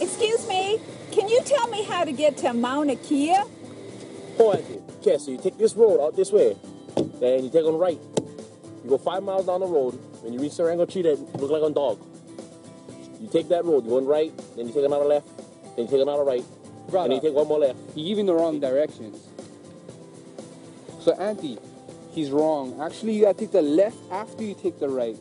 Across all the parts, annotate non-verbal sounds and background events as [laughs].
Excuse me, can you tell me how to get to Mauna Kea? Oh, Auntie. Okay, so you take this road out this way, then you take on right. You go five miles down the road. When you reach the Rango tree that look like a dog, you take that road. You go on right, then you take another left, then you take another right, and Brother, then you take one more left. you're giving the wrong directions. So, Auntie, he's wrong. Actually, you gotta take the left after you take the right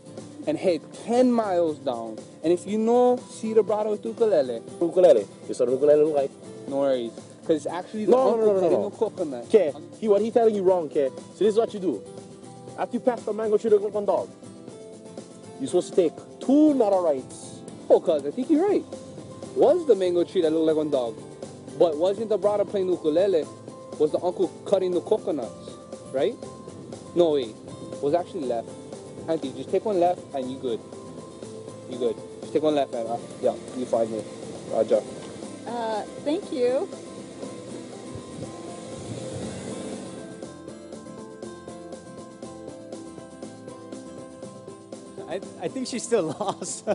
and head 10 miles down. And if you know Cedar Brado with ukulele, Ukulele. This is what ukulele look like. no worries. Because it's actually the No, no, no, no, no. coconut. Okay, he what he telling you wrong, okay? So this is what you do. After you pass the mango tree like a dog, you're supposed to take two another rights. Oh, cuz, I think you're right. Was the mango tree that looked like one dog. But wasn't the brother playing ukulele? Was the uncle cutting the coconuts? Right? No, wait. Was actually left. Auntie, just take one left and you good. You good. Just take one left and uh, yeah, you find me. Roger. Uh, thank you. I, I think she's still [laughs] lost.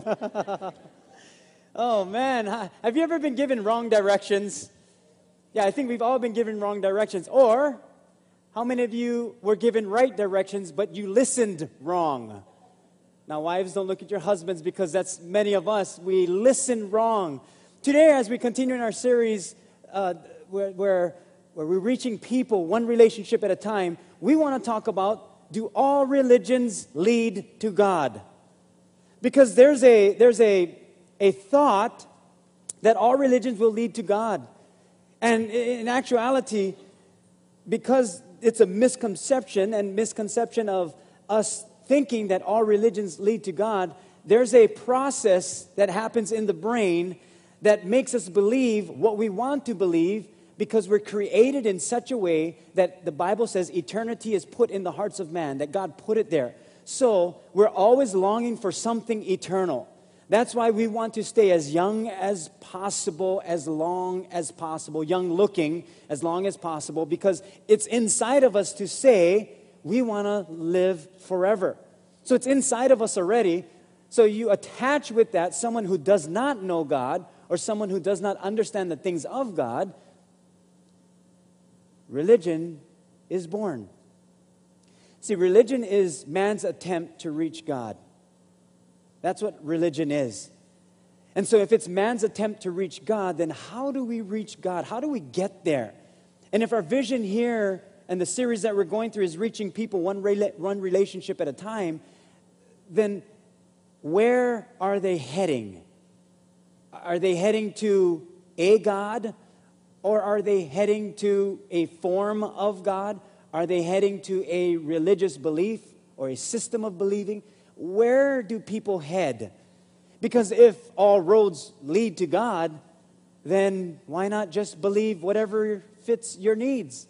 oh man, have you ever been given wrong directions? Yeah, I think we've all been given wrong directions. Or, how many of you were given right directions, but you listened wrong? Now, wives, don't look at your husbands because that's many of us. We listen wrong. Today, as we continue in our series uh, where, where, where we're reaching people one relationship at a time, we want to talk about do all religions lead to God? Because there's a, there's a, a thought that all religions will lead to God. And in actuality, because it's a misconception and misconception of us thinking that all religions lead to God, there's a process that happens in the brain that makes us believe what we want to believe because we're created in such a way that the Bible says eternity is put in the hearts of man, that God put it there. So we're always longing for something eternal. That's why we want to stay as young as possible, as long as possible, young looking as long as possible, because it's inside of us to say we want to live forever. So it's inside of us already. So you attach with that someone who does not know God or someone who does not understand the things of God, religion is born. See, religion is man's attempt to reach God. That's what religion is. And so, if it's man's attempt to reach God, then how do we reach God? How do we get there? And if our vision here and the series that we're going through is reaching people one, rela- one relationship at a time, then where are they heading? Are they heading to a God? Or are they heading to a form of God? Are they heading to a religious belief or a system of believing? Where do people head? Because if all roads lead to God, then why not just believe whatever fits your needs?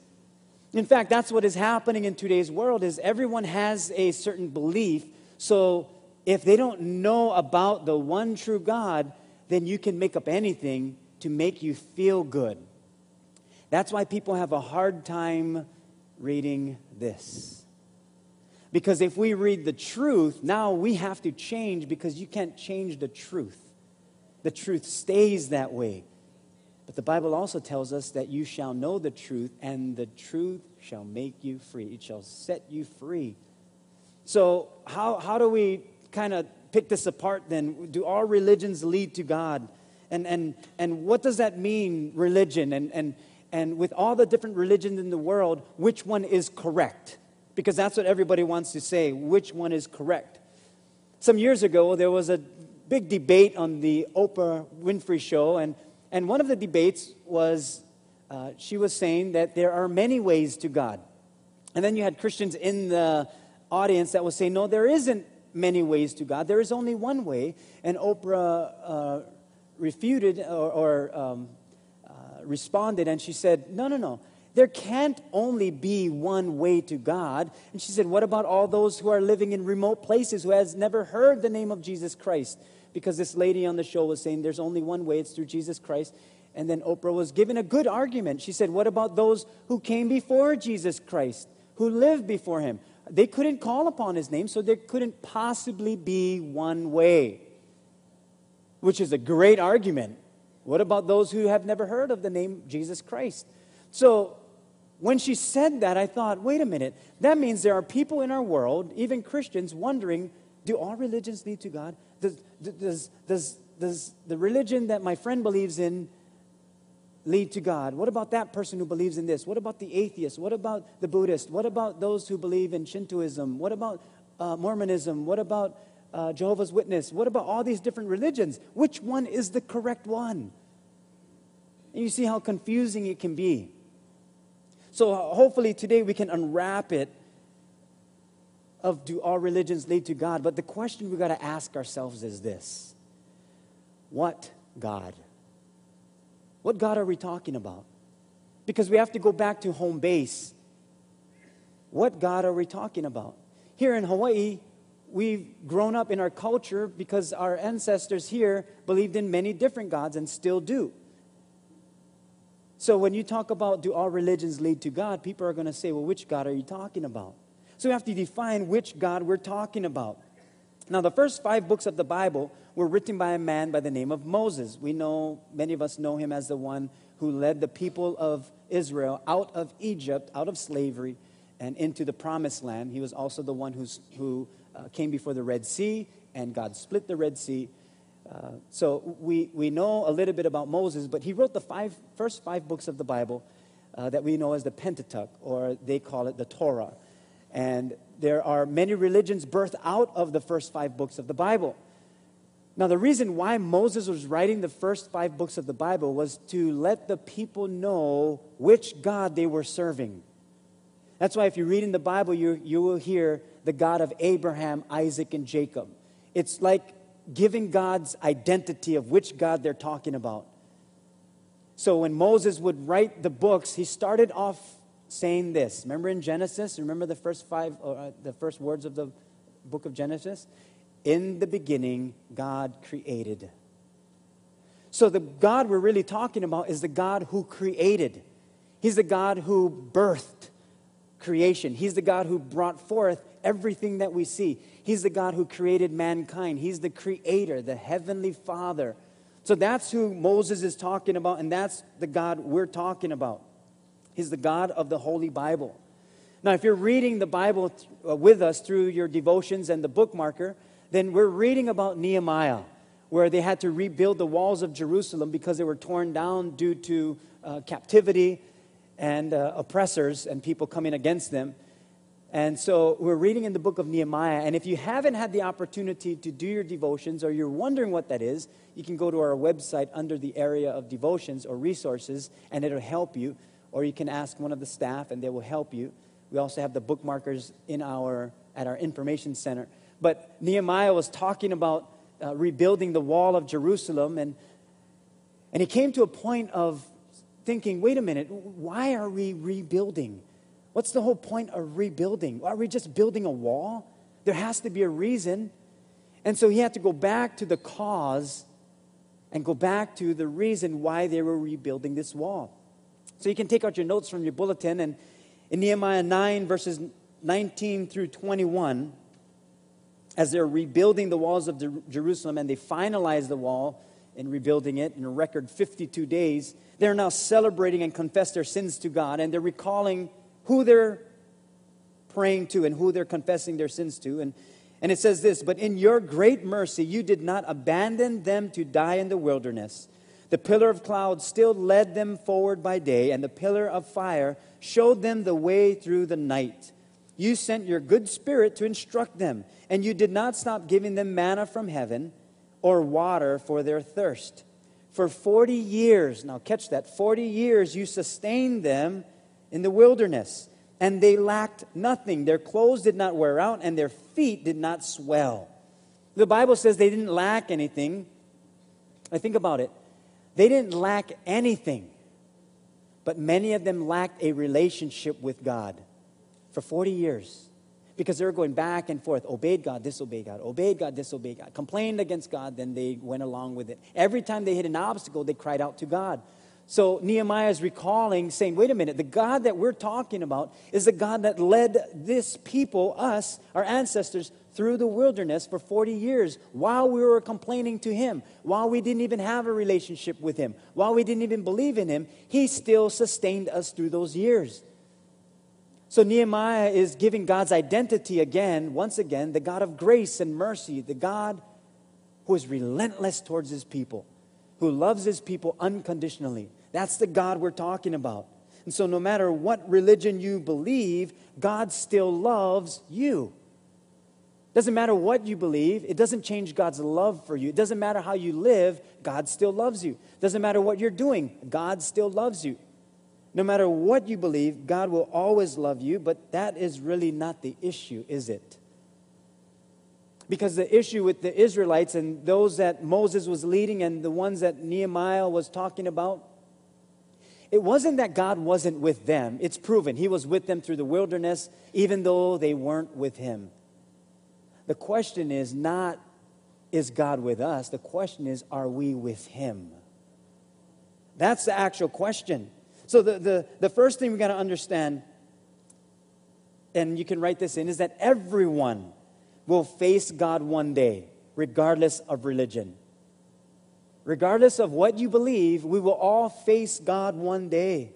In fact, that's what is happening in today's world is everyone has a certain belief. So if they don't know about the one true God, then you can make up anything to make you feel good. That's why people have a hard time reading this. Because if we read the truth, now we have to change because you can't change the truth. The truth stays that way. But the Bible also tells us that you shall know the truth, and the truth shall make you free. It shall set you free. So, how, how do we kind of pick this apart then? Do all religions lead to God? And, and, and what does that mean, religion? And, and, and with all the different religions in the world, which one is correct? Because that's what everybody wants to say which one is correct. Some years ago, there was a big debate on the Oprah Winfrey show, and, and one of the debates was uh, she was saying that there are many ways to God. And then you had Christians in the audience that was saying, no, there isn't many ways to God. There is only one way. And Oprah uh, refuted or, or um, uh, responded, and she said, no, no, no. There can't only be one way to God. And she said, What about all those who are living in remote places who has never heard the name of Jesus Christ? Because this lady on the show was saying there's only one way, it's through Jesus Christ. And then Oprah was given a good argument. She said, What about those who came before Jesus Christ, who lived before him? They couldn't call upon his name, so there couldn't possibly be one way, which is a great argument. What about those who have never heard of the name Jesus Christ? So when she said that, I thought, wait a minute. That means there are people in our world, even Christians, wondering do all religions lead to God? Does, does, does, does the religion that my friend believes in lead to God? What about that person who believes in this? What about the atheist? What about the Buddhist? What about those who believe in Shintoism? What about uh, Mormonism? What about uh, Jehovah's Witness? What about all these different religions? Which one is the correct one? And you see how confusing it can be. So hopefully today we can unwrap it of do all religions lead to God? But the question we got to ask ourselves is this What God? What God are we talking about? Because we have to go back to home base. What God are we talking about? Here in Hawaii, we've grown up in our culture because our ancestors here believed in many different gods and still do. So when you talk about do all religions lead to God, people are going to say, well, which God are you talking about? So we have to define which God we're talking about. Now, the first five books of the Bible were written by a man by the name of Moses. We know, many of us know him as the one who led the people of Israel out of Egypt, out of slavery, and into the promised land. He was also the one who's, who uh, came before the Red Sea, and God split the Red Sea uh, so we, we know a little bit about Moses, but he wrote the five, first five books of the Bible uh, that we know as the Pentateuch, or they call it the Torah. And there are many religions birthed out of the first five books of the Bible. Now, the reason why Moses was writing the first five books of the Bible was to let the people know which God they were serving. That's why, if you read in the Bible, you, you will hear the God of Abraham, Isaac, and Jacob. It's like giving God's identity of which God they're talking about. So when Moses would write the books, he started off saying this. Remember in Genesis? Remember the first five, uh, the first words of the book of Genesis? In the beginning, God created. So the God we're really talking about is the God who created. He's the God who birthed creation. He's the God who brought forth everything that we see. He's the God who created mankind. He's the creator, the heavenly Father. So that's who Moses is talking about, and that's the God we're talking about. He's the God of the Holy Bible. Now, if you're reading the Bible uh, with us through your devotions and the bookmarker, then we're reading about Nehemiah, where they had to rebuild the walls of Jerusalem because they were torn down due to uh, captivity and uh, oppressors and people coming against them. And so we're reading in the book of Nehemiah. And if you haven't had the opportunity to do your devotions or you're wondering what that is, you can go to our website under the area of devotions or resources and it'll help you. Or you can ask one of the staff and they will help you. We also have the bookmarkers in our, at our information center. But Nehemiah was talking about uh, rebuilding the wall of Jerusalem. And, and he came to a point of thinking, wait a minute, why are we rebuilding? What's the whole point of rebuilding? Are we just building a wall? There has to be a reason. And so he had to go back to the cause and go back to the reason why they were rebuilding this wall. So you can take out your notes from your bulletin and in Nehemiah 9, verses 19 through 21, as they're rebuilding the walls of Jerusalem and they finalize the wall in rebuilding it in a record 52 days, they're now celebrating and confess their sins to God and they're recalling who they're praying to and who they're confessing their sins to. And, and it says this But in your great mercy, you did not abandon them to die in the wilderness. The pillar of cloud still led them forward by day, and the pillar of fire showed them the way through the night. You sent your good spirit to instruct them, and you did not stop giving them manna from heaven or water for their thirst. For 40 years, now catch that, 40 years you sustained them in the wilderness, and they lacked nothing. Their clothes did not wear out, and their feet did not swell. The Bible says they didn't lack anything. I think about it. They didn't lack anything, but many of them lacked a relationship with God for 40 years because they were going back and forth obeyed God, disobeyed God, obeyed God, disobeyed God, complained against God, then they went along with it. Every time they hit an obstacle, they cried out to God. So Nehemiah is recalling, saying, wait a minute, the God that we're talking about is the God that led this people, us, our ancestors, through the wilderness for 40 years while we were complaining to him, while we didn't even have a relationship with him, while we didn't even believe in him. He still sustained us through those years. So Nehemiah is giving God's identity again, once again, the God of grace and mercy, the God who is relentless towards his people, who loves his people unconditionally. That's the God we're talking about. And so, no matter what religion you believe, God still loves you. Doesn't matter what you believe, it doesn't change God's love for you. It doesn't matter how you live, God still loves you. Doesn't matter what you're doing, God still loves you. No matter what you believe, God will always love you, but that is really not the issue, is it? Because the issue with the Israelites and those that Moses was leading and the ones that Nehemiah was talking about, it wasn't that God wasn't with them. It's proven. He was with them through the wilderness, even though they weren't with him. The question is not, is God with us? The question is, are we with him? That's the actual question. So, the, the, the first thing we got to understand, and you can write this in, is that everyone will face God one day, regardless of religion. Regardless of what you believe, we will all face God one day.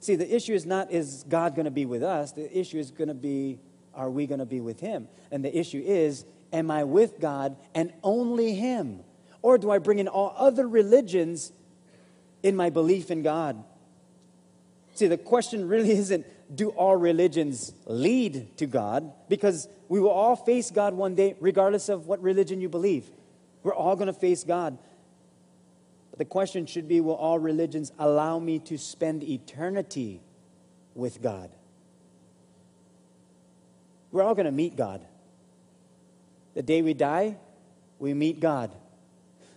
See, the issue is not, is God going to be with us? The issue is going to be, are we going to be with Him? And the issue is, am I with God and only Him? Or do I bring in all other religions in my belief in God? See, the question really [laughs] isn't do all religions lead to God? Because we will all face God one day, regardless of what religion you believe. We're all going to face God. But the question should be will all religions allow me to spend eternity with God? We're all going to meet God. The day we die, we meet God.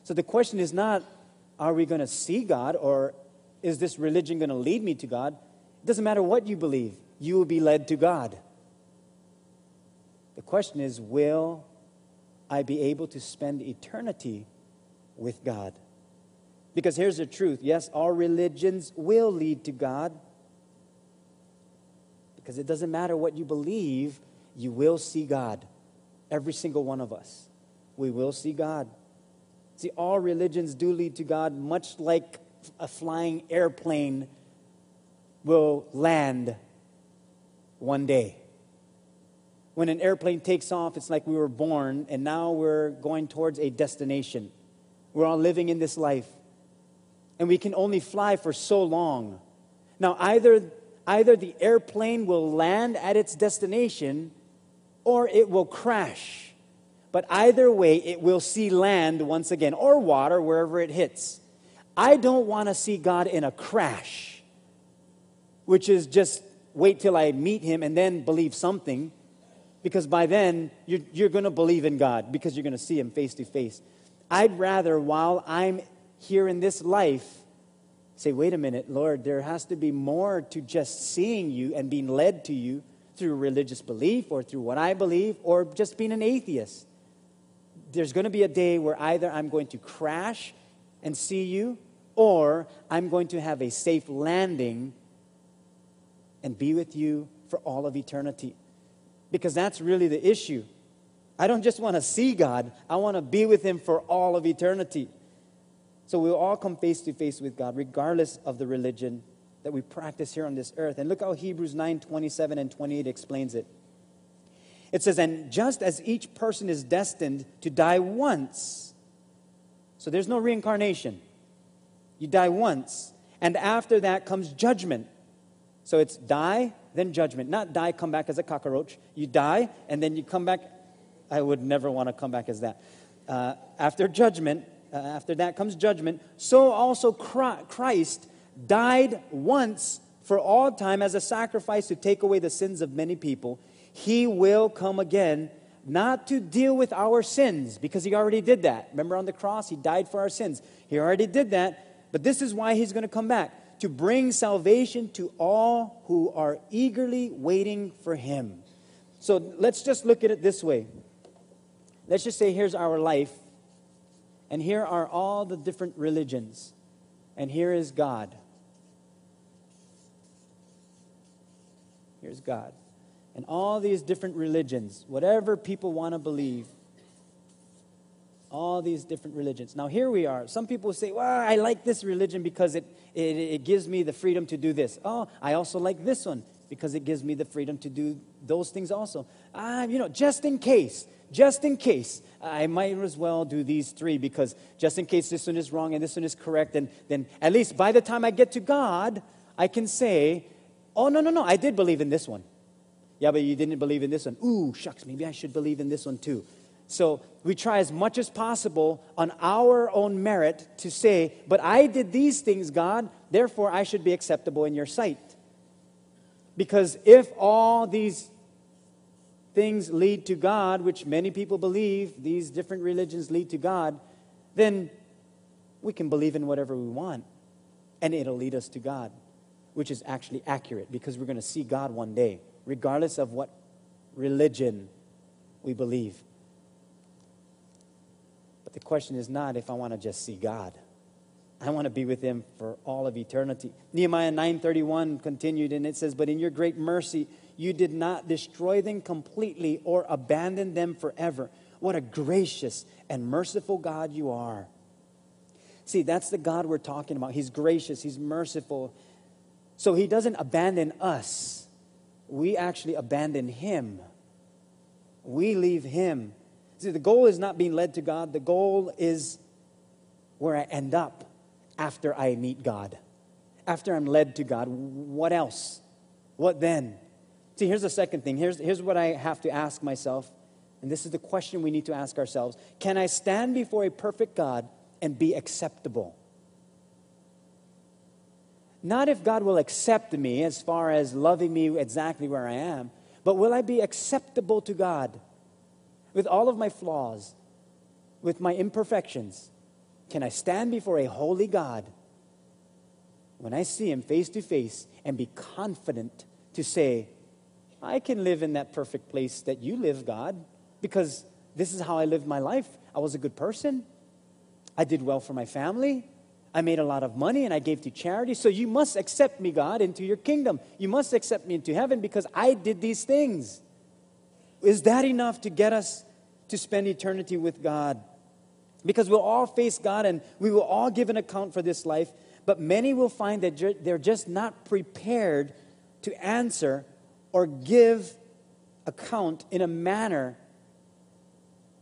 So the question is not are we going to see God or is this religion going to lead me to God? It doesn't matter what you believe, you will be led to God. The question is will I be able to spend eternity with God? Because here's the truth yes, all religions will lead to God. Because it doesn't matter what you believe, you will see God. Every single one of us. We will see God. See, all religions do lead to God, much like a flying airplane will land one day. When an airplane takes off, it's like we were born and now we're going towards a destination. We're all living in this life. And we can only fly for so long. Now, either, either the airplane will land at its destination or it will crash. But either way, it will see land once again, or water wherever it hits. I don't want to see God in a crash, which is just wait till I meet Him and then believe something, because by then you're, you're going to believe in God because you're going to see Him face to face. I'd rather, while I'm here in this life, say, wait a minute, Lord, there has to be more to just seeing you and being led to you through religious belief or through what I believe or just being an atheist there's going to be a day where either I'm going to crash and see you, or I'm going to have a safe landing and be with you for all of eternity. Because that's really the issue. I don't just want to see God, I want to be with Him for all of eternity. So we'll all come face to face with God, regardless of the religion that we practice here on this earth. And look how Hebrews 9 27 and 28 explains it. It says, And just as each person is destined to die once, so there's no reincarnation. You die once, and after that comes judgment. So it's die, then judgment. Not die, come back as a cockroach. You die, and then you come back. I would never want to come back as that. Uh, after judgment, uh, after that comes judgment. So also Christ died once for all time as a sacrifice to take away the sins of many people. He will come again, not to deal with our sins, because He already did that. Remember on the cross, He died for our sins. He already did that, but this is why He's going to come back to bring salvation to all who are eagerly waiting for Him. So let's just look at it this way. Let's just say here's our life, and here are all the different religions. And here is God. Here's God. And all these different religions, whatever people want to believe, all these different religions. Now, here we are. Some people say, well, I like this religion because it, it, it gives me the freedom to do this. Oh, I also like this one because it gives me the freedom to do those things also. Ah, you know, just in case, just in case, I might as well do these three because just in case this one is wrong and this one is correct, and then at least by the time I get to God, I can say, oh, no, no, no, I did believe in this one. Yeah, but you didn't believe in this one. Ooh, shucks, maybe I should believe in this one too. So we try as much as possible on our own merit to say, But I did these things, God, therefore I should be acceptable in your sight. Because if all these things lead to God, which many people believe, these different religions lead to God, then we can believe in whatever we want and it'll lead us to God, which is actually accurate because we're going to see God one day, regardless of what religion we believe. But the question is not if I want to just see God. I want to be with him for all of eternity. Nehemiah 9:31 continued and it says, "But in your great mercy you did not destroy them completely or abandon them forever. What a gracious and merciful God you are." See, that's the God we're talking about. He's gracious, he's merciful. So he doesn't abandon us. We actually abandon him. We leave him. See, the goal is not being led to God. The goal is where I end up after I meet God, after I'm led to God. What else? What then? See, here's the second thing. Here's, here's what I have to ask myself, and this is the question we need to ask ourselves Can I stand before a perfect God and be acceptable? Not if God will accept me as far as loving me exactly where I am, but will I be acceptable to God with all of my flaws, with my imperfections? Can I stand before a holy God when I see Him face to face and be confident to say, I can live in that perfect place that you live, God, because this is how I lived my life. I was a good person. I did well for my family. I made a lot of money and I gave to charity. So you must accept me, God, into your kingdom. You must accept me into heaven because I did these things. Is that enough to get us to spend eternity with God? Because we'll all face God and we will all give an account for this life, but many will find that they're just not prepared to answer or give account in a manner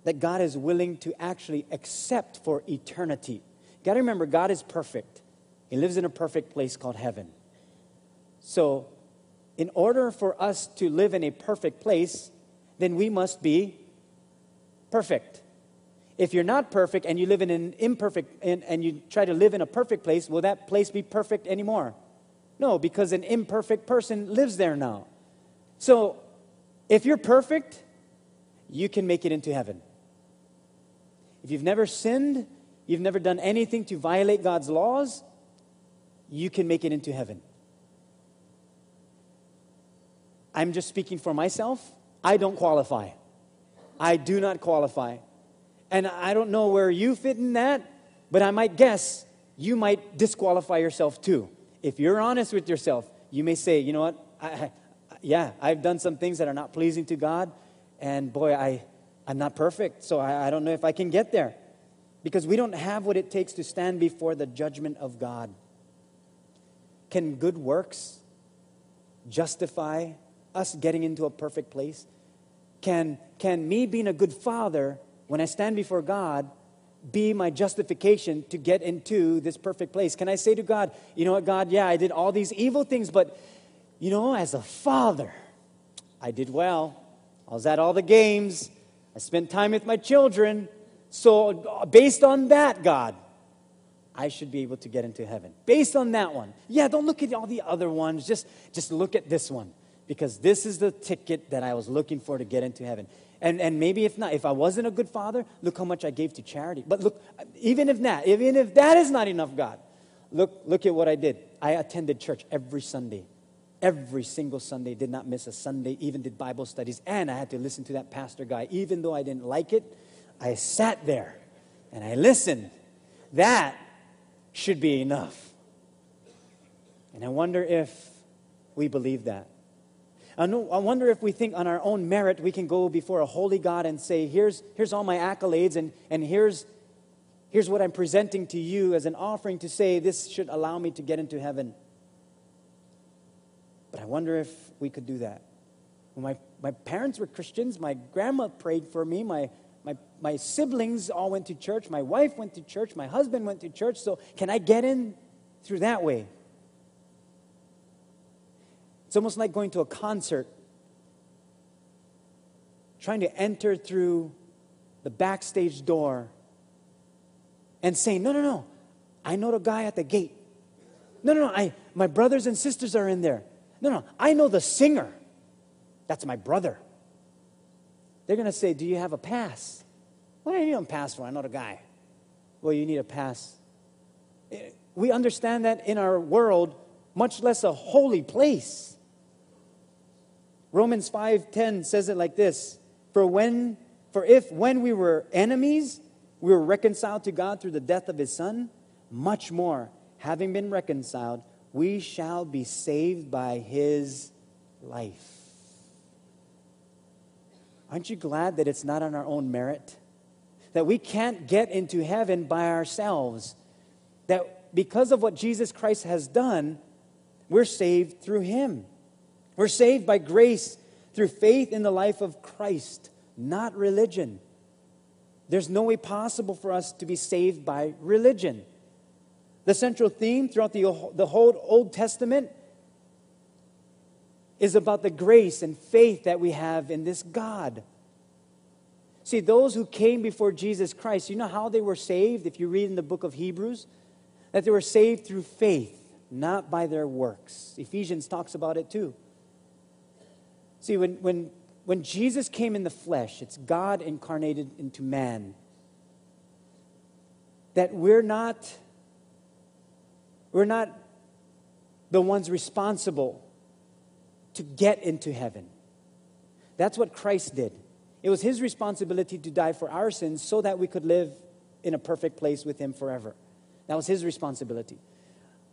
that God is willing to actually accept for eternity. Got to remember, God is perfect. He lives in a perfect place called heaven. So, in order for us to live in a perfect place, then we must be perfect. If you're not perfect and you live in an imperfect and, and you try to live in a perfect place, will that place be perfect anymore? No, because an imperfect person lives there now. So if you're perfect, you can make it into heaven. If you've never sinned, you've never done anything to violate God's laws, you can make it into heaven. I'm just speaking for myself. I don't qualify. I do not qualify. And I don't know where you fit in that, but I might guess you might disqualify yourself too. If you're honest with yourself, you may say, you know what? I, I, yeah, I've done some things that are not pleasing to God, and boy, I, I'm not perfect, so I, I don't know if I can get there. Because we don't have what it takes to stand before the judgment of God. Can good works justify us getting into a perfect place? Can, can me being a good father when I stand before God, be my justification to get into this perfect place? Can I say to God, you know what, God, yeah, I did all these evil things, but you know, as a father, I did well. I was at all the games, I spent time with my children. So, based on that, God, I should be able to get into heaven. Based on that one. Yeah, don't look at all the other ones. Just, just look at this one. Because this is the ticket that I was looking for to get into heaven. And, and maybe if not, if I wasn't a good father, look how much I gave to charity. But look, even if not, even if that is not enough, God, look, look at what I did. I attended church every Sunday. Every single Sunday, did not miss a Sunday, even did Bible studies. And I had to listen to that pastor guy. Even though I didn't like it, I sat there and I listened. That should be enough. And I wonder if we believe that. I, wonder if we think on our own merit we can go before a holy God and say, here's, here's all my accolades, and, and here's, here's what I'm presenting to you as an offering to say this should allow me to get into heaven. But I wonder if we could do that. When my, my parents were Christians, my grandma prayed for me, my, my, siblings all went to church, my wife went to church, my husband went to church, so can I get in through that way? It's almost like going to a concert, trying to enter through the backstage door and saying, No, no, no, I know the guy at the gate. No, no, no, I, my brothers and sisters are in there. No, no, I know the singer. That's my brother. They're going to say, Do you have a pass? What do you need a pass for? I'm not a guy. Well, you need a pass. We understand that in our world, much less a holy place. Romans 5:10 says it like this, for when for if when we were enemies, we were reconciled to God through the death of his son, much more, having been reconciled, we shall be saved by his life. Aren't you glad that it's not on our own merit? That we can't get into heaven by ourselves. That because of what Jesus Christ has done, we're saved through him. We're saved by grace through faith in the life of Christ, not religion. There's no way possible for us to be saved by religion. The central theme throughout the, the whole Old Testament is about the grace and faith that we have in this God. See, those who came before Jesus Christ, you know how they were saved if you read in the book of Hebrews? That they were saved through faith, not by their works. Ephesians talks about it too. See, when, when, when Jesus came in the flesh, it's God incarnated into man. That we're not, we're not the ones responsible to get into heaven. That's what Christ did. It was his responsibility to die for our sins so that we could live in a perfect place with him forever. That was his responsibility.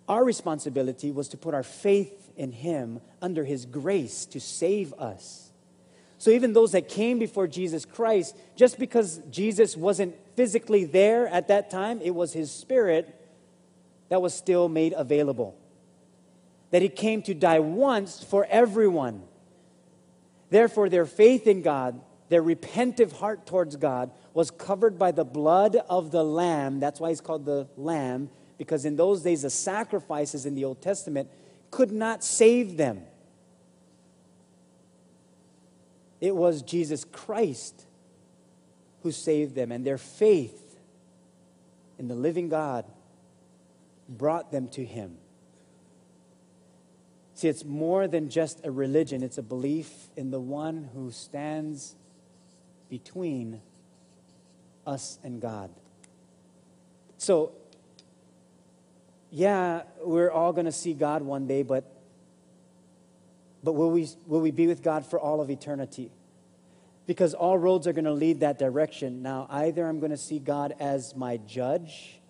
Our responsibility was to put our faith in Him under His grace to save us. So, even those that came before Jesus Christ, just because Jesus wasn't physically there at that time, it was His Spirit that was still made available. That He came to die once for everyone. Therefore, their faith in God, their repentive heart towards God, was covered by the blood of the Lamb. That's why He's called the Lamb because in those days the sacrifices in the Old Testament could not save them. It was Jesus Christ who saved them, and their faith in the living God brought them to Him. See, it's more than just a religion, it's a belief in the one who stands between us and God. So, yeah, we're all going to see God one day, but, but will, we, will we be with God for all of eternity? Because all roads are going to lead that direction. Now, either I'm going to see God as my judge,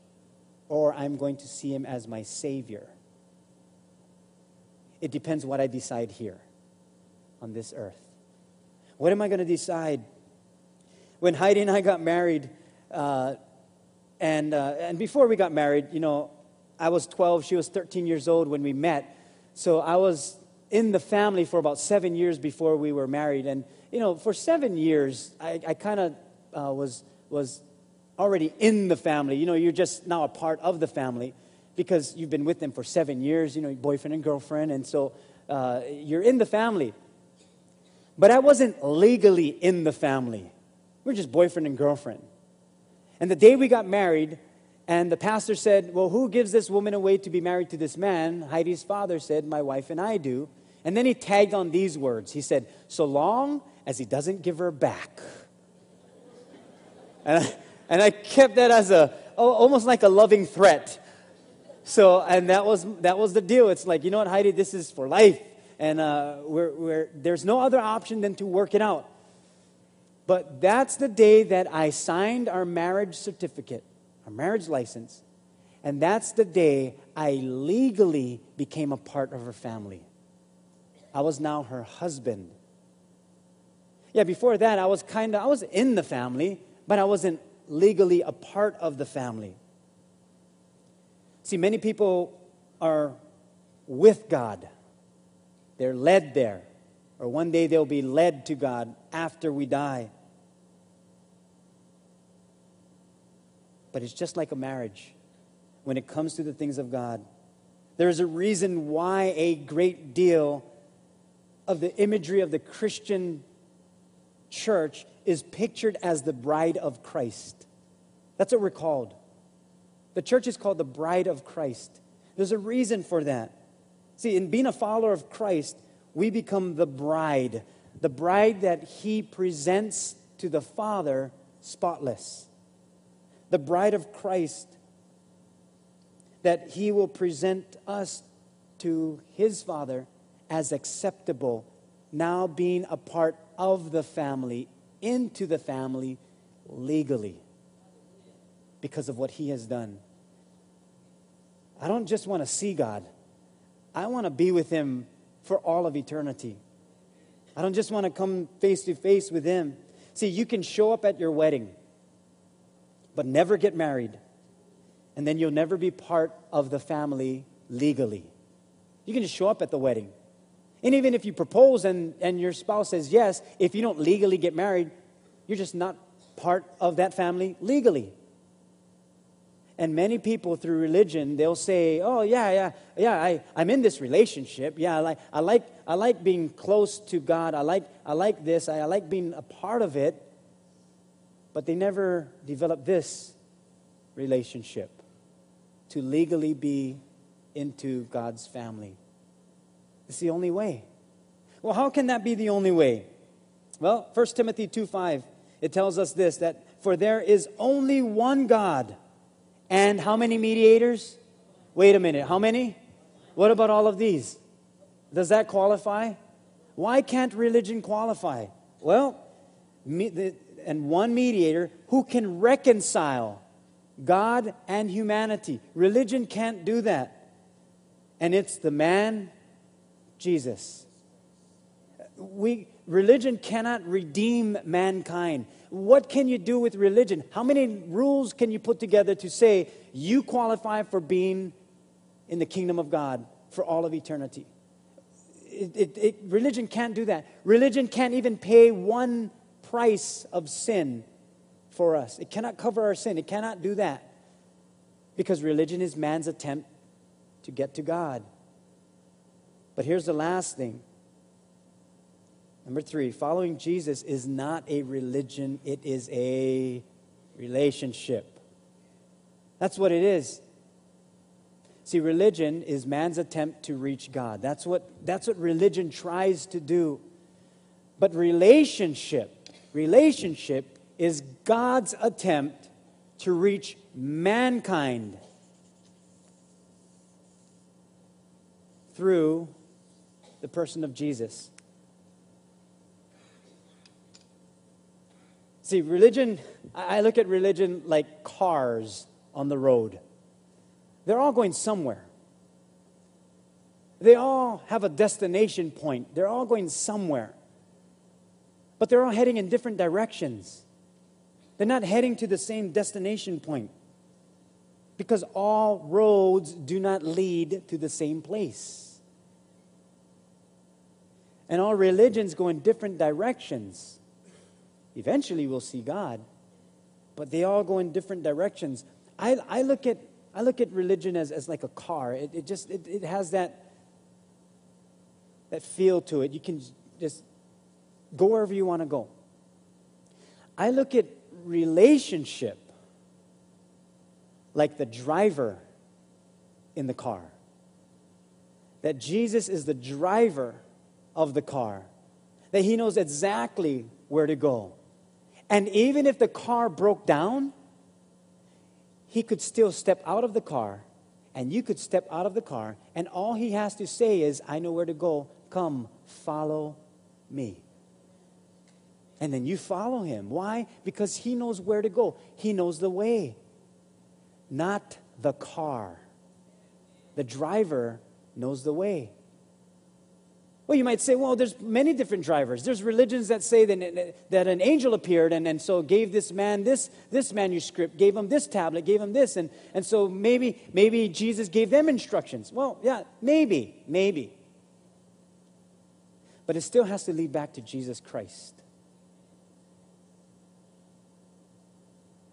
or I'm going to see him as my savior. It depends what I decide here on this earth. What am I going to decide? When Heidi and I got married, uh, and, uh, and before we got married, you know, I was 12, she was 13 years old when we met. So I was in the family for about seven years before we were married. And, you know, for seven years, I, I kind of uh, was, was already in the family. You know, you're just now a part of the family because you've been with them for seven years, you know, boyfriend and girlfriend. And so uh, you're in the family. But I wasn't legally in the family. We're just boyfriend and girlfriend. And the day we got married, and the pastor said, Well, who gives this woman away to be married to this man? Heidi's father said, My wife and I do. And then he tagged on these words. He said, So long as he doesn't give her back. And I, and I kept that as a, almost like a loving threat. So, and that was, that was the deal. It's like, you know what, Heidi, this is for life. And uh, we're, we're, there's no other option than to work it out. But that's the day that I signed our marriage certificate our marriage license. And that's the day I legally became a part of her family. I was now her husband. Yeah, before that, I was kind of, I was in the family, but I wasn't legally a part of the family. See, many people are with God, they're led there, or one day they'll be led to God after we die. But it's just like a marriage when it comes to the things of God. There's a reason why a great deal of the imagery of the Christian church is pictured as the bride of Christ. That's what we're called. The church is called the bride of Christ. There's a reason for that. See, in being a follower of Christ, we become the bride, the bride that he presents to the Father spotless. The bride of Christ that he will present us to his Father as acceptable, now being a part of the family, into the family legally because of what he has done. I don't just want to see God, I want to be with him for all of eternity. I don't just want to come face to face with him. See, you can show up at your wedding, but never get married, and then you'll never be part of the family legally. You can just show up at the wedding. And even if you propose and, and your spouse says yes, if you don't legally get married, you're just not part of that family legally. And many people through religion, they'll say, oh, yeah, yeah, yeah, I, I'm in this relationship. Yeah, I like, I, like, I like being close to God. I like, I like this. I, I like being a part of it. But they never develop this relationship to legally be into God's family. It's the only way. Well, how can that be the only way? Well, 1 Timothy 2 5, it tells us this that for there is only one God and how many mediators? Wait a minute, how many? What about all of these? Does that qualify? Why can't religion qualify? Well, me, the, and one mediator who can reconcile God and humanity. Religion can't do that. And it's the man, Jesus. We, religion cannot redeem mankind. What can you do with religion? How many rules can you put together to say you qualify for being in the kingdom of God for all of eternity? It, it, it, religion can't do that. Religion can't even pay one price of sin for us. It cannot cover our sin. It cannot do that. Because religion is man's attempt to get to God. But here's the last thing Number three, following Jesus is not a religion, it is a relationship. That's what it is. See, religion is man's attempt to reach God. That's what, that's what religion tries to do. But relationship, relationship is God's attempt to reach mankind through the person of Jesus. See, religion, I look at religion like cars on the road. They're all going somewhere. They all have a destination point. They're all going somewhere. But they're all heading in different directions. They're not heading to the same destination point. Because all roads do not lead to the same place. And all religions go in different directions. Eventually, we'll see God, but they all go in different directions. I, I, look, at, I look at religion as, as like a car. It, it just it, it has that, that feel to it. You can just go wherever you want to go. I look at relationship like the driver in the car. That Jesus is the driver of the car, that he knows exactly where to go. And even if the car broke down, he could still step out of the car, and you could step out of the car, and all he has to say is, I know where to go. Come, follow me. And then you follow him. Why? Because he knows where to go, he knows the way. Not the car. The driver knows the way. Well, you might say, well, there's many different drivers. There's religions that say that, that an angel appeared and, and so gave this man this, this manuscript, gave him this tablet, gave him this, and, and so maybe, maybe Jesus gave them instructions. Well, yeah, maybe, maybe. But it still has to lead back to Jesus Christ.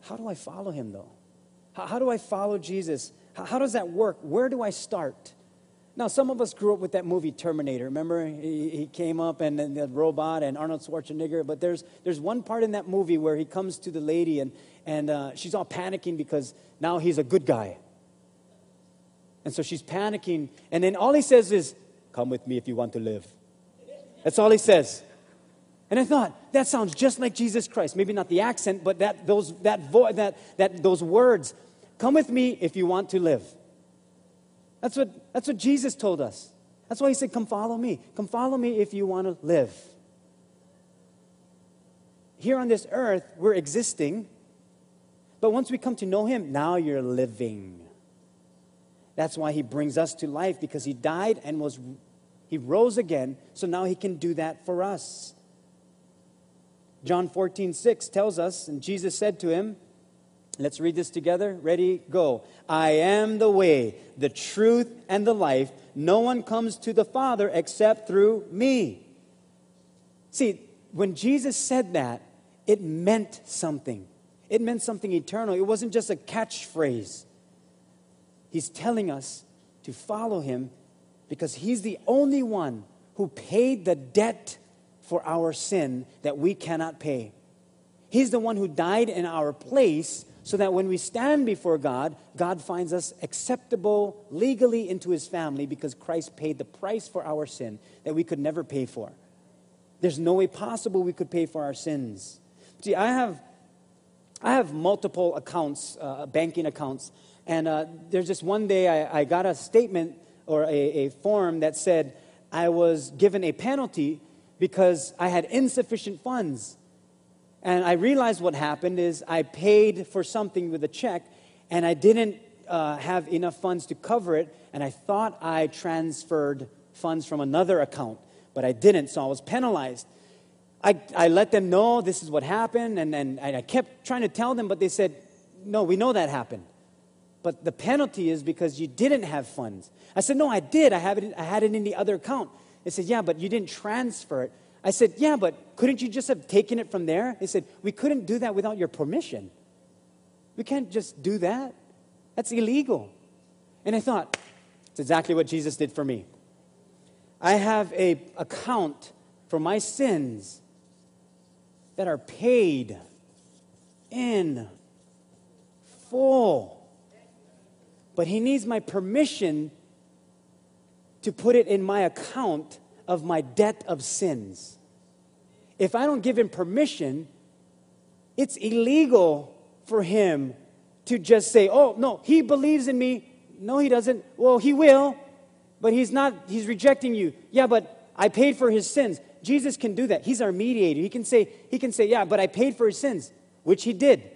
How do I follow him, though? How, how do I follow Jesus? How, how does that work? Where do I start? Now, some of us grew up with that movie Terminator. Remember, he, he came up and, and the robot and Arnold Schwarzenegger. But there's, there's one part in that movie where he comes to the lady and, and uh, she's all panicking because now he's a good guy. And so she's panicking. And then all he says is, Come with me if you want to live. That's all he says. And I thought, that sounds just like Jesus Christ. Maybe not the accent, but that, those, that, vo- that, that, those words. Come with me if you want to live. That's what, that's what Jesus told us. That's why he said, Come follow me. Come follow me if you want to live. Here on this earth, we're existing, but once we come to know him, now you're living. That's why he brings us to life because he died and was he rose again, so now he can do that for us. John 14, 6 tells us, and Jesus said to him, Let's read this together. Ready? Go. I am the way, the truth, and the life. No one comes to the Father except through me. See, when Jesus said that, it meant something. It meant something eternal. It wasn't just a catchphrase. He's telling us to follow him because he's the only one who paid the debt for our sin that we cannot pay. He's the one who died in our place so that when we stand before God, God finds us acceptable legally into his family because Christ paid the price for our sin that we could never pay for. There's no way possible we could pay for our sins. See, I have, I have multiple accounts, uh, banking accounts, and uh, there's just one day I, I got a statement or a, a form that said I was given a penalty because I had insufficient funds. And I realized what happened is I paid for something with a check and I didn't uh, have enough funds to cover it. And I thought I transferred funds from another account, but I didn't, so I was penalized. I, I let them know this is what happened, and, and I kept trying to tell them, but they said, No, we know that happened. But the penalty is because you didn't have funds. I said, No, I did. I, have it, I had it in the other account. They said, Yeah, but you didn't transfer it. I said, Yeah, but couldn't you just have taken it from there? They said, We couldn't do that without your permission. We can't just do that. That's illegal. And I thought, it's exactly what Jesus did for me. I have a account for my sins that are paid in full. But he needs my permission to put it in my account of my debt of sins. If I don't give him permission, it's illegal for him to just say, oh, no, he believes in me. No, he doesn't. Well, he will, but he's not, he's rejecting you. Yeah, but I paid for his sins. Jesus can do that. He's our mediator. He can say, he can say, yeah, but I paid for his sins, which he did.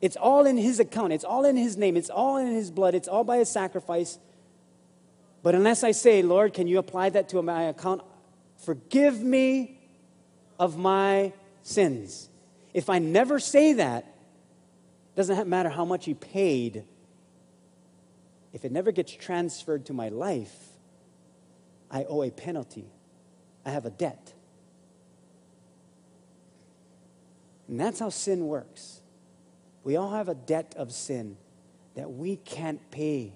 It's all in his account. It's all in his name. It's all in his blood. It's all by his sacrifice. But unless I say, Lord, can you apply that to my account? Forgive me of my sins. If I never say that, doesn't matter how much he paid. If it never gets transferred to my life, I owe a penalty. I have a debt. And that's how sin works. We all have a debt of sin that we can't pay.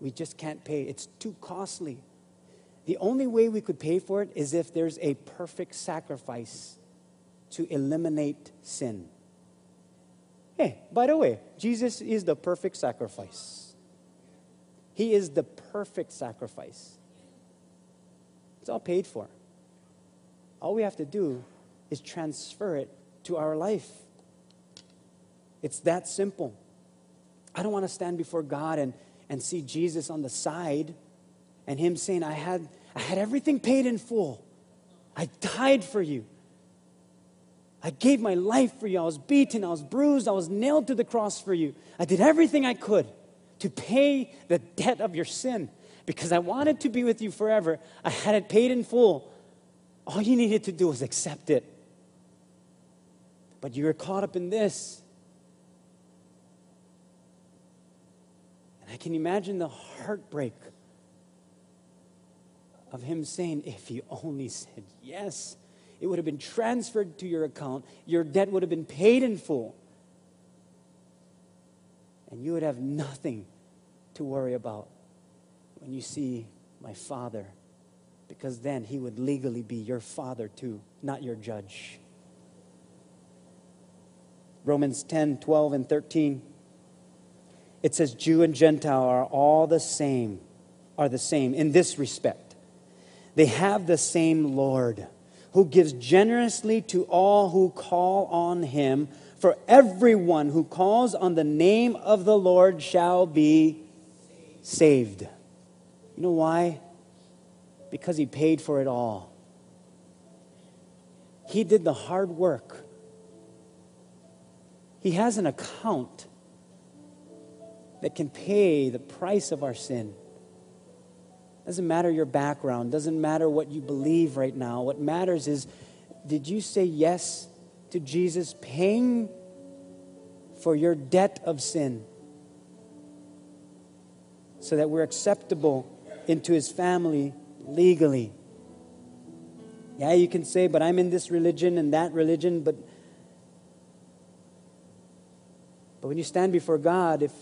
We just can't pay. It's too costly. The only way we could pay for it is if there's a perfect sacrifice to eliminate sin. Hey, by the way, Jesus is the perfect sacrifice. He is the perfect sacrifice. It's all paid for. All we have to do is transfer it to our life. It's that simple. I don't want to stand before God and, and see Jesus on the side and Him saying, I had, I had everything paid in full. I died for you. I gave my life for you. I was beaten, I was bruised, I was nailed to the cross for you. I did everything I could to pay the debt of your sin because I wanted to be with you forever. I had it paid in full. All you needed to do was accept it. But you were caught up in this. And I can imagine the heartbreak of him saying, if he only said yes, it would have been transferred to your account, your debt would have been paid in full, and you would have nothing to worry about when you see my father, because then he would legally be your father too, not your judge. Romans 10 12 and 13. It says, Jew and Gentile are all the same, are the same in this respect. They have the same Lord who gives generously to all who call on him. For everyone who calls on the name of the Lord shall be saved. You know why? Because he paid for it all. He did the hard work. He has an account that can pay the price of our sin. Doesn't matter your background, doesn't matter what you believe right now. What matters is did you say yes to Jesus paying for your debt of sin so that we're acceptable into his family legally? Yeah, you can say, but I'm in this religion and that religion, but but when you stand before God, if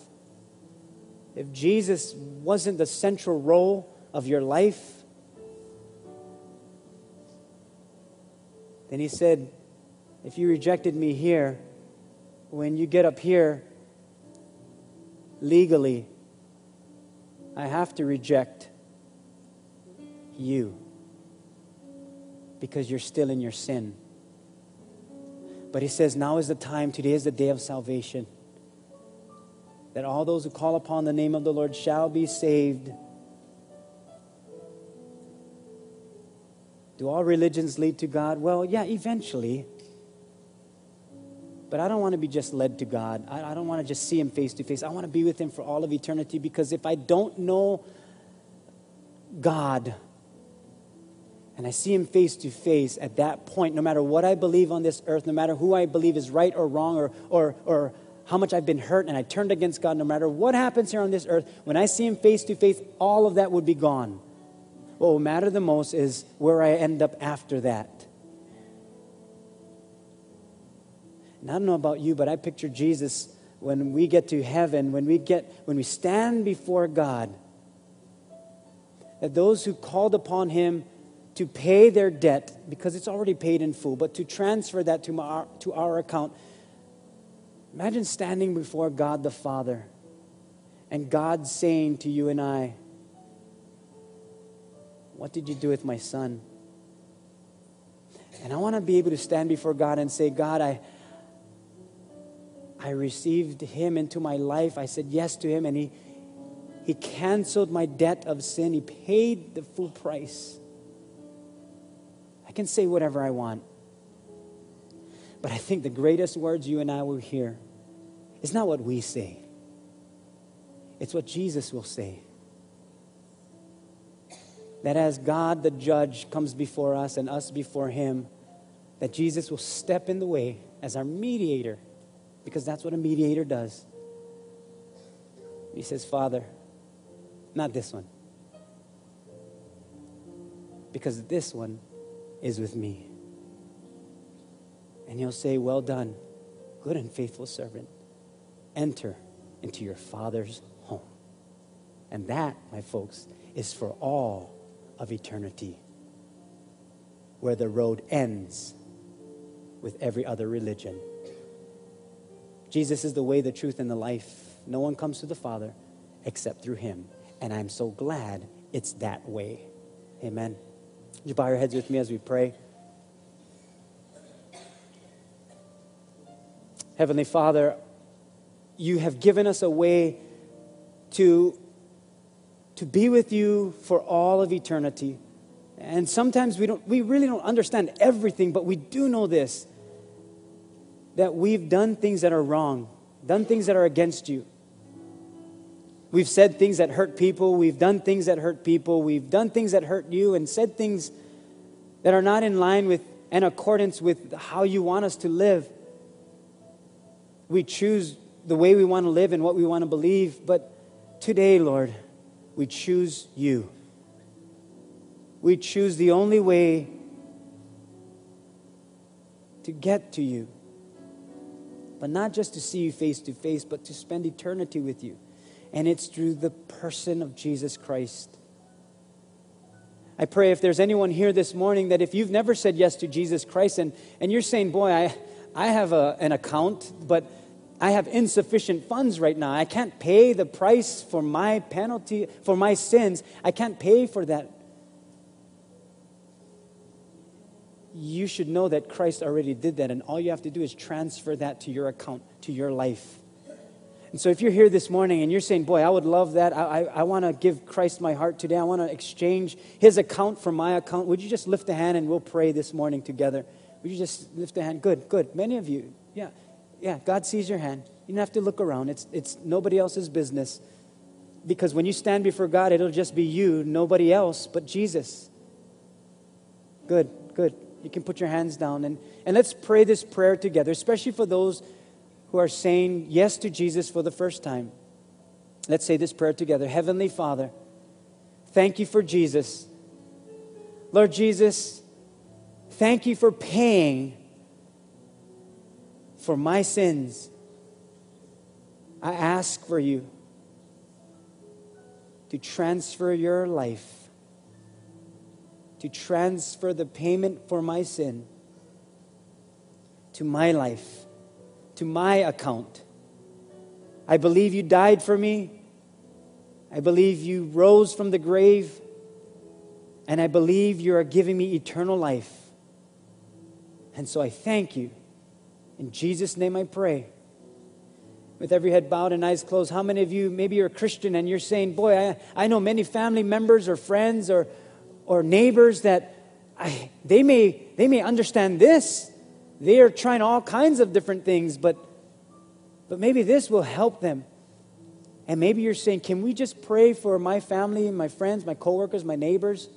if Jesus wasn't the central role of your life? Then he said, If you rejected me here, when you get up here, legally, I have to reject you because you're still in your sin. But he says, Now is the time, today is the day of salvation. That all those who call upon the name of the Lord shall be saved. Do all religions lead to God? Well, yeah, eventually. But I don't want to be just led to God. I, I don't want to just see Him face to face. I want to be with Him for all of eternity because if I don't know God and I see Him face to face at that point, no matter what I believe on this earth, no matter who I believe is right or wrong or, or, or how much I've been hurt and I turned against God, no matter what happens here on this earth, when I see Him face to face, all of that would be gone. What will matter the most is where I end up after that. And I don't know about you, but I picture Jesus when we get to heaven, when we get when we stand before God, that those who called upon him to pay their debt, because it's already paid in full, but to transfer that to our, to our account. Imagine standing before God the Father and God saying to you and I, what did you do with my son? And I want to be able to stand before God and say, God, I, I received him into my life. I said yes to him, and he, he canceled my debt of sin. He paid the full price. I can say whatever I want. But I think the greatest words you and I will hear is not what we say, it's what Jesus will say that as God the judge comes before us and us before him, that Jesus will step in the way as our mediator, because that's what a mediator does. He says, Father, not this one, because this one is with me. And he'll say, Well done, good and faithful servant. Enter into your Father's home. And that, my folks, is for all of eternity, where the road ends with every other religion. Jesus is the way, the truth, and the life. No one comes to the Father except through him. And I'm so glad it's that way. Amen. Would you bow your heads with me as we pray? Heavenly Father, you have given us a way to to be with you for all of eternity. And sometimes we, don't, we really don't understand everything, but we do know this that we've done things that are wrong, done things that are against you. We've said things that hurt people. We've done things that hurt people. We've done things that hurt you and said things that are not in line with and accordance with how you want us to live. We choose the way we want to live and what we want to believe. But today, Lord, we choose you. We choose the only way to get to you. But not just to see you face to face, but to spend eternity with you. And it's through the person of Jesus Christ. I pray if there's anyone here this morning that if you've never said yes to Jesus Christ and, and you're saying, Boy, I, I have a, an account, but I have insufficient funds right now. I can't pay the price for my penalty, for my sins. I can't pay for that. You should know that Christ already did that, and all you have to do is transfer that to your account, to your life. And so, if you're here this morning and you're saying, Boy, I would love that. I, I, I want to give Christ my heart today. I want to exchange his account for my account. Would you just lift a hand and we'll pray this morning together? Would you just lift a hand? Good, good. Many of you. Yeah. Yeah, God sees your hand. You don't have to look around. It's, it's nobody else's business. Because when you stand before God, it'll just be you, nobody else but Jesus. Good, good. You can put your hands down and, and let's pray this prayer together, especially for those who are saying yes to Jesus for the first time. Let's say this prayer together. Heavenly Father, thank you for Jesus. Lord Jesus, thank you for paying for my sins. I ask for you to transfer your life, to transfer the payment for my sin to my life, to my account. I believe you died for me. I believe you rose from the grave. And I believe you are giving me eternal life. And so I thank you. In Jesus' name I pray. With every head bowed and eyes closed, how many of you, maybe you're a Christian and you're saying, Boy, I, I know many family members or friends or, or neighbors that I, they, may, they may understand this. They are trying all kinds of different things, but, but maybe this will help them. And maybe you're saying, Can we just pray for my family, my friends, my coworkers, my neighbors?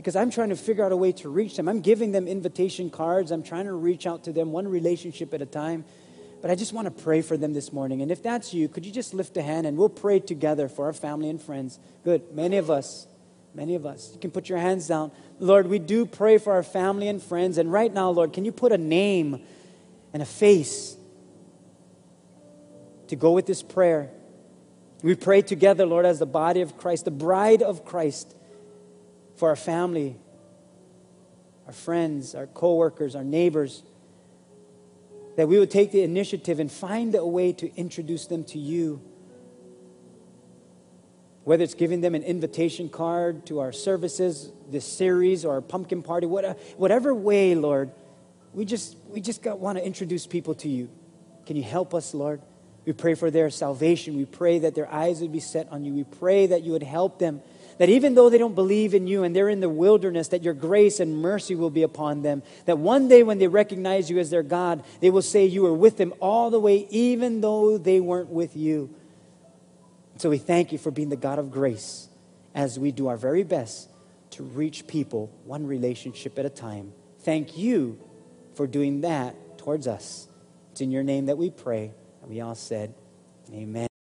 Because I'm trying to figure out a way to reach them. I'm giving them invitation cards. I'm trying to reach out to them one relationship at a time. But I just want to pray for them this morning. And if that's you, could you just lift a hand and we'll pray together for our family and friends? Good. Many of us, many of us. You can put your hands down. Lord, we do pray for our family and friends. And right now, Lord, can you put a name and a face to go with this prayer? We pray together, Lord, as the body of Christ, the bride of Christ for our family, our friends, our coworkers, our neighbors, that we would take the initiative and find a way to introduce them to you. Whether it's giving them an invitation card to our services, this series, or our pumpkin party, uh, whatever way, Lord, we just, we just want to introduce people to you. Can you help us, Lord? We pray for their salvation. We pray that their eyes would be set on you. We pray that you would help them that even though they don't believe in you and they're in the wilderness, that your grace and mercy will be upon them. That one day when they recognize you as their God, they will say you were with them all the way, even though they weren't with you. So we thank you for being the God of grace as we do our very best to reach people one relationship at a time. Thank you for doing that towards us. It's in your name that we pray. And we all said, Amen.